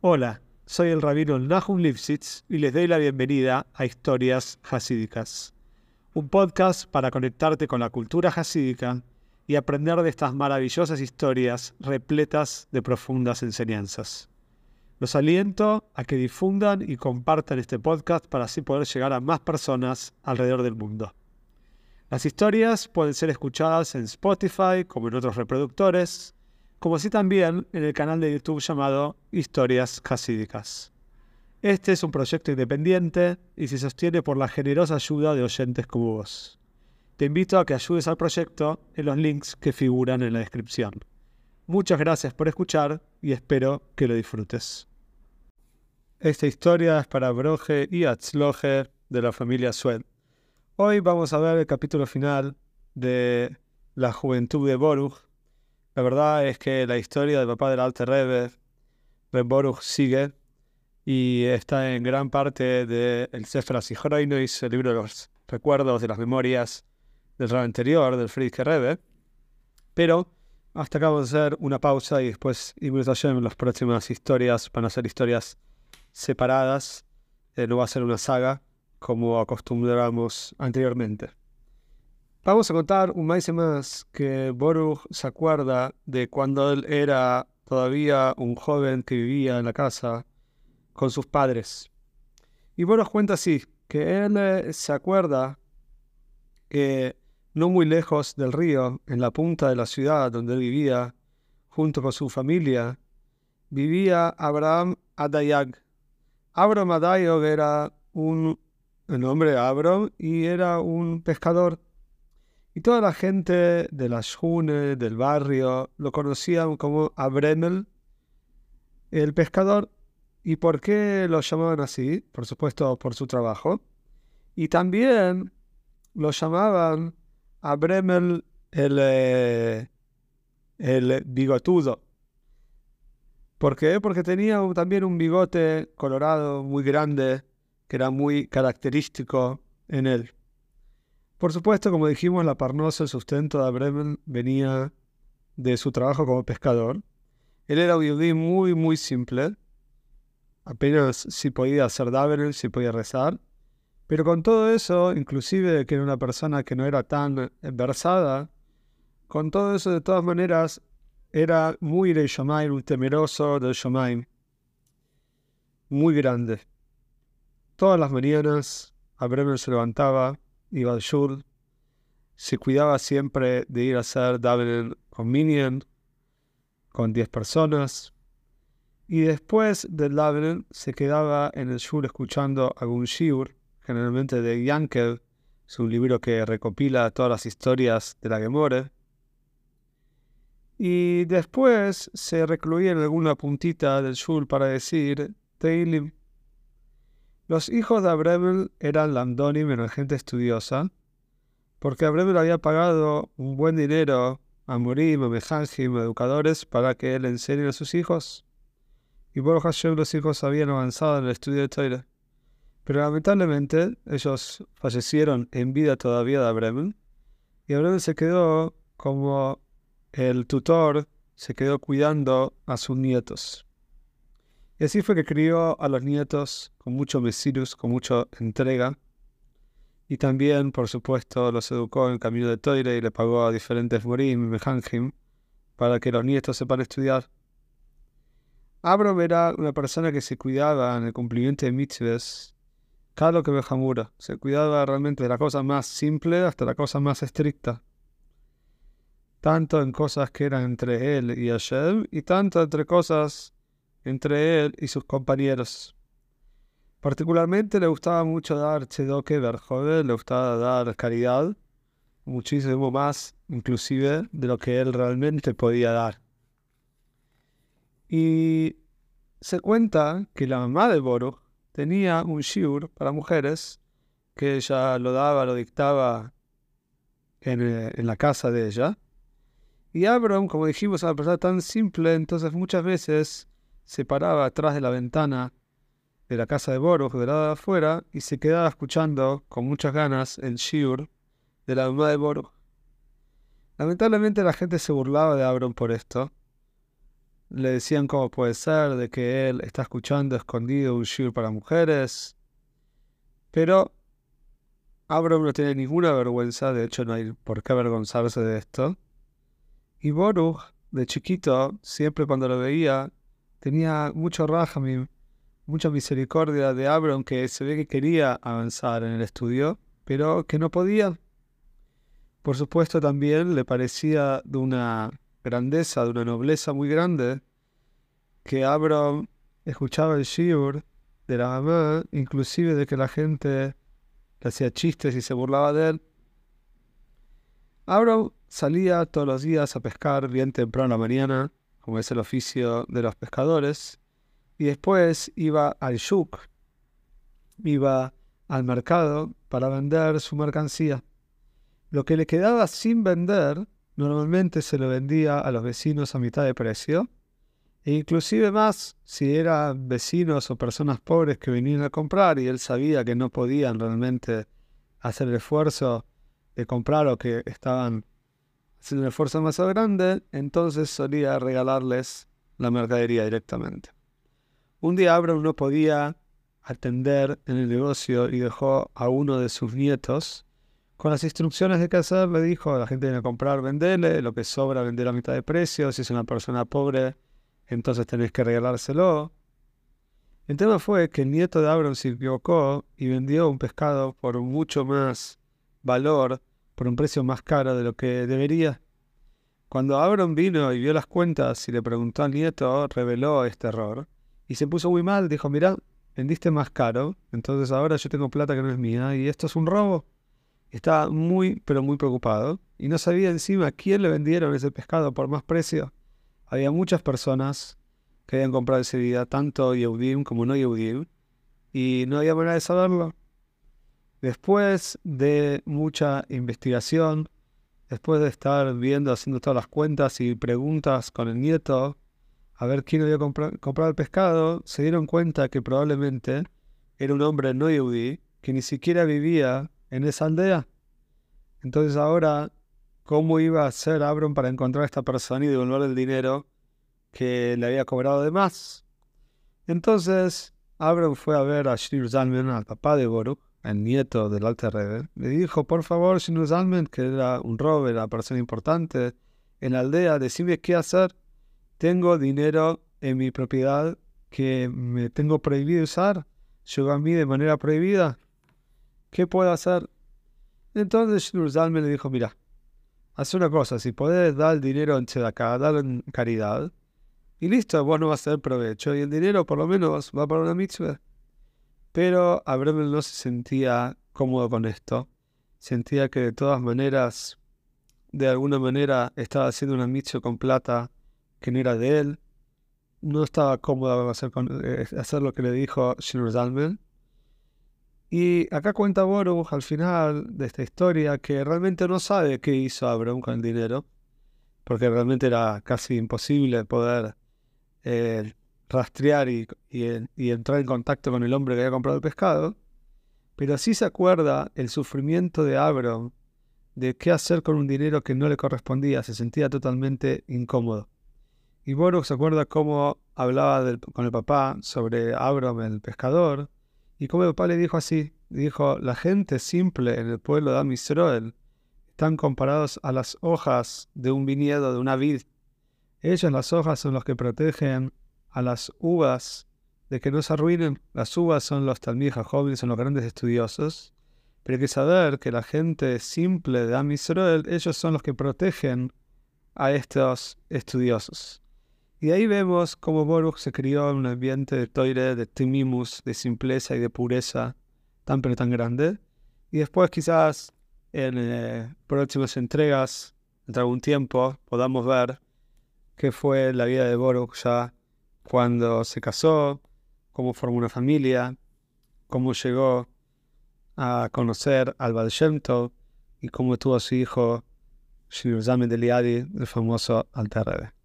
Hola, soy el rabino Nahum Lipsitz y les doy la bienvenida a Historias Hasídicas, un podcast para conectarte con la cultura hasídica y aprender de estas maravillosas historias repletas de profundas enseñanzas. Los aliento a que difundan y compartan este podcast para así poder llegar a más personas alrededor del mundo. Las historias pueden ser escuchadas en Spotify como en otros reproductores, como así también en el canal de YouTube llamado Historias Hasídicas. Este es un proyecto independiente y se sostiene por la generosa ayuda de oyentes como vos. Te invito a que ayudes al proyecto en los links que figuran en la descripción. Muchas gracias por escuchar y espero que lo disfrutes. Esta historia es para Broje y Atzloje de la familia Sued. Hoy vamos a ver el capítulo final de La juventud de Boruch la verdad es que la historia del papá del Alte Rebbe, Boruch, sigue y está en gran parte del de Sefer Asichroinois, el libro de los recuerdos, de las memorias del ramo anterior, del Friedrich Rebbe. Pero hasta acá vamos a hacer una pausa y después, y en las próximas historias van a ser historias separadas. Eh, no va a ser una saga como acostumbramos anteriormente. Vamos a contar un más más que Boruch se acuerda de cuando él era todavía un joven que vivía en la casa con sus padres. Y Boruch cuenta así, que él eh, se acuerda que no muy lejos del río, en la punta de la ciudad donde él vivía, junto con su familia, vivía Abraham Adayag. Abraham Adayag era un el nombre de y era un pescador y toda la gente de la Shune, del barrio, lo conocían como Abremel, el pescador. ¿Y por qué lo llamaban así? Por supuesto, por su trabajo. Y también lo llamaban Abremel el, eh, el bigotudo. ¿Por qué? Porque tenía también un bigote colorado muy grande que era muy característico en él. Por supuesto, como dijimos, la parnosa, el sustento de Bremen venía de su trabajo como pescador. Él era un muy, muy simple. Apenas si podía hacer davenel, si podía rezar. Pero con todo eso, inclusive que era una persona que no era tan versada, con todo eso, de todas maneras, era muy de Shomaim, un temeroso del Shomaim. Muy grande. Todas las mañanas, Bremen se levantaba, iba al sur, se cuidaba siempre de ir a hacer con Minion, con 10 personas, y después del davening se quedaba en el sur escuchando algún shiur, generalmente de Yankel, es un libro que recopila todas las historias de la Gemore, y después se recluía en alguna puntita del shul para decir Teilim los hijos de Abremel eran Landonim en gente estudiosa, porque Abremel había pagado un buen dinero a Murim, a Mejanjim, a educadores, para que él enseñe a sus hijos. Y por Hashem los hijos habían avanzado en el estudio de Torah. Pero lamentablemente ellos fallecieron en vida todavía de Abremel, y Abremel se quedó como el tutor, se quedó cuidando a sus nietos. Y así fue que crió a los nietos con mucho mesirus, con mucha entrega. Y también, por supuesto, los educó en el camino de Toire y le pagó a diferentes morim y mejanjim para que los nietos sepan estudiar. Abram era una persona que se cuidaba en el cumplimiento de mitzvahs, cada lo que Bejamura. Se cuidaba realmente de la cosa más simple hasta la cosa más estricta. Tanto en cosas que eran entre él y Hashem, y tanto entre cosas entre él y sus compañeros. Particularmente le gustaba mucho dar Chedoke Berjode, le gustaba dar caridad, muchísimo más inclusive de lo que él realmente podía dar. Y se cuenta que la mamá de Boruch tenía un shiur para mujeres que ella lo daba, lo dictaba en, eh, la casa de ella. Y Abram, como dijimos, era una persona tan simple, entonces muchas veces se paraba atrás de la ventana de la casa de Boruch, del lado de afuera, y se quedaba escuchando con muchas ganas el shiur de la mamá de Boruch. Lamentablemente la gente se burlaba de Abram por esto, le decían cómo puede ser de que él está escuchando escondido un shir para mujeres. Pero Abram no tiene ninguna vergüenza, de hecho no hay por qué avergonzarse de esto. Y Boruch, de chiquito, siempre cuando lo veía, tenía mucho rahamim, mucha misericordia de Abram, que se ve que quería avanzar en el estudio, pero que no podía. Por supuesto también le parecía de una grandeza, de una nobleza muy grande, que Abram escuchaba el shiur de la mamá, inclusive de que la gente le hacía chistes y se burlaba de él. Abram salía todos los días a pescar bien temprano en la mañana, como es el oficio de los pescadores, y después iba al shuk, iba al mercado para vender su mercancía. Lo que le quedaba sin vender, normalmente se lo vendía a los vecinos a mitad de precio, e inclusive más si eran vecinos o personas pobres que venían a comprar y él sabía que no podían realmente hacer el esfuerzo de comprar o que estaban haciendo un esfuerzo más grande, entonces solía regalarles la mercadería directamente. Un día Abraham no podía atender en el negocio y dejó a uno de sus nietos con las instrucciones de hacer. Le dijo la gente viene a comprar, vendele, lo que sobra, vender a mitad de precio. Si es una persona pobre, entonces tenés que regalárselo. El tema fue que el nieto de Abraham se equivocó y vendió un pescado por mucho más valor, por un precio más caro de lo que debería. Cuando Abraham vino y vio las cuentas y le preguntó al nieto, reveló este error y se puso muy mal, dijo, mira, vendiste más caro, entonces ahora yo tengo plata que no es mía y esto es un robo. Estaba muy, pero muy preocupado y no sabía encima quién le vendieron ese pescado por más precio. Había muchas personas que habían comprado ese día, tanto Yehudim como no Yehudim, y no había manera de saberlo. Después de mucha investigación, después de estar viendo, haciendo todas las cuentas y preguntas con el nieto, a ver quién había comprado el pescado, se dieron cuenta que probablemente era un hombre no yudí que ni siquiera vivía en esa aldea. Entonces ahora, ¿cómo iba a hacer Abram para encontrar a esta persona y devolverle el dinero que le había cobrado de más? Entonces, Abram fue a ver a Shrir Zalman, al papá de Boruk, el nieto del Alter Rebbe, le dijo, por favor, Shrir Zalman, que era un robe, una persona importante en la aldea, decime qué hacer tengo dinero en mi propiedad que me tengo prohibido usar, llegó a mí de manera prohibida. ¿Qué puedo hacer? Entonces Zalman le dijo, mira, haz una cosa, si podés dar el dinero en Tzedakah, darlo en caridad, y listo, vos no vas a tener provecho, y el dinero por lo menos va para una mitzvah. Pero Abraham no se sentía cómodo con esto, sentía que de todas maneras, de alguna manera, estaba haciendo una mitzvah con plata, que no era de él. No estaba cómodo hacer, eh, hacer lo que le dijo Shinur Zalman. Y acá cuenta Boruch al final de esta historia que realmente no sabe qué hizo Abram con el dinero, porque realmente era casi imposible poder eh, rastrear y, entrar en contacto con el hombre que había comprado el pescado. Pero sí se acuerda el sufrimiento de Abram de qué hacer con un dinero que no le correspondía, se sentía totalmente incómodo. Y Boruch se acuerda cómo hablaba con el papá sobre Abram el pescador, y cómo el papá le dijo así, dijo, la gente simple en el pueblo de Amisroel están comparados a las hojas de un viñedo, de una vid. Ellas las hojas son los que protegen a las uvas de que no se arruinen. Las uvas son los talmijas jóvenes, son los grandes estudiosos. Pero hay que saber que la gente simple de Amisroel, ellos son los que protegen a estos estudiosos. Y ahí vemos cómo Boruch se crió en un ambiente de toire, de timimus, de simpleza y de pureza tan pero tan grande. Y después quizás en eh, próximas entregas, entre algún tiempo, podamos ver qué fue la vida de Boruch ya cuando se casó, cómo formó una familia, cómo llegó a conocer al Baal y cómo tuvo a su hijo Shir de Liadi, el famoso Alter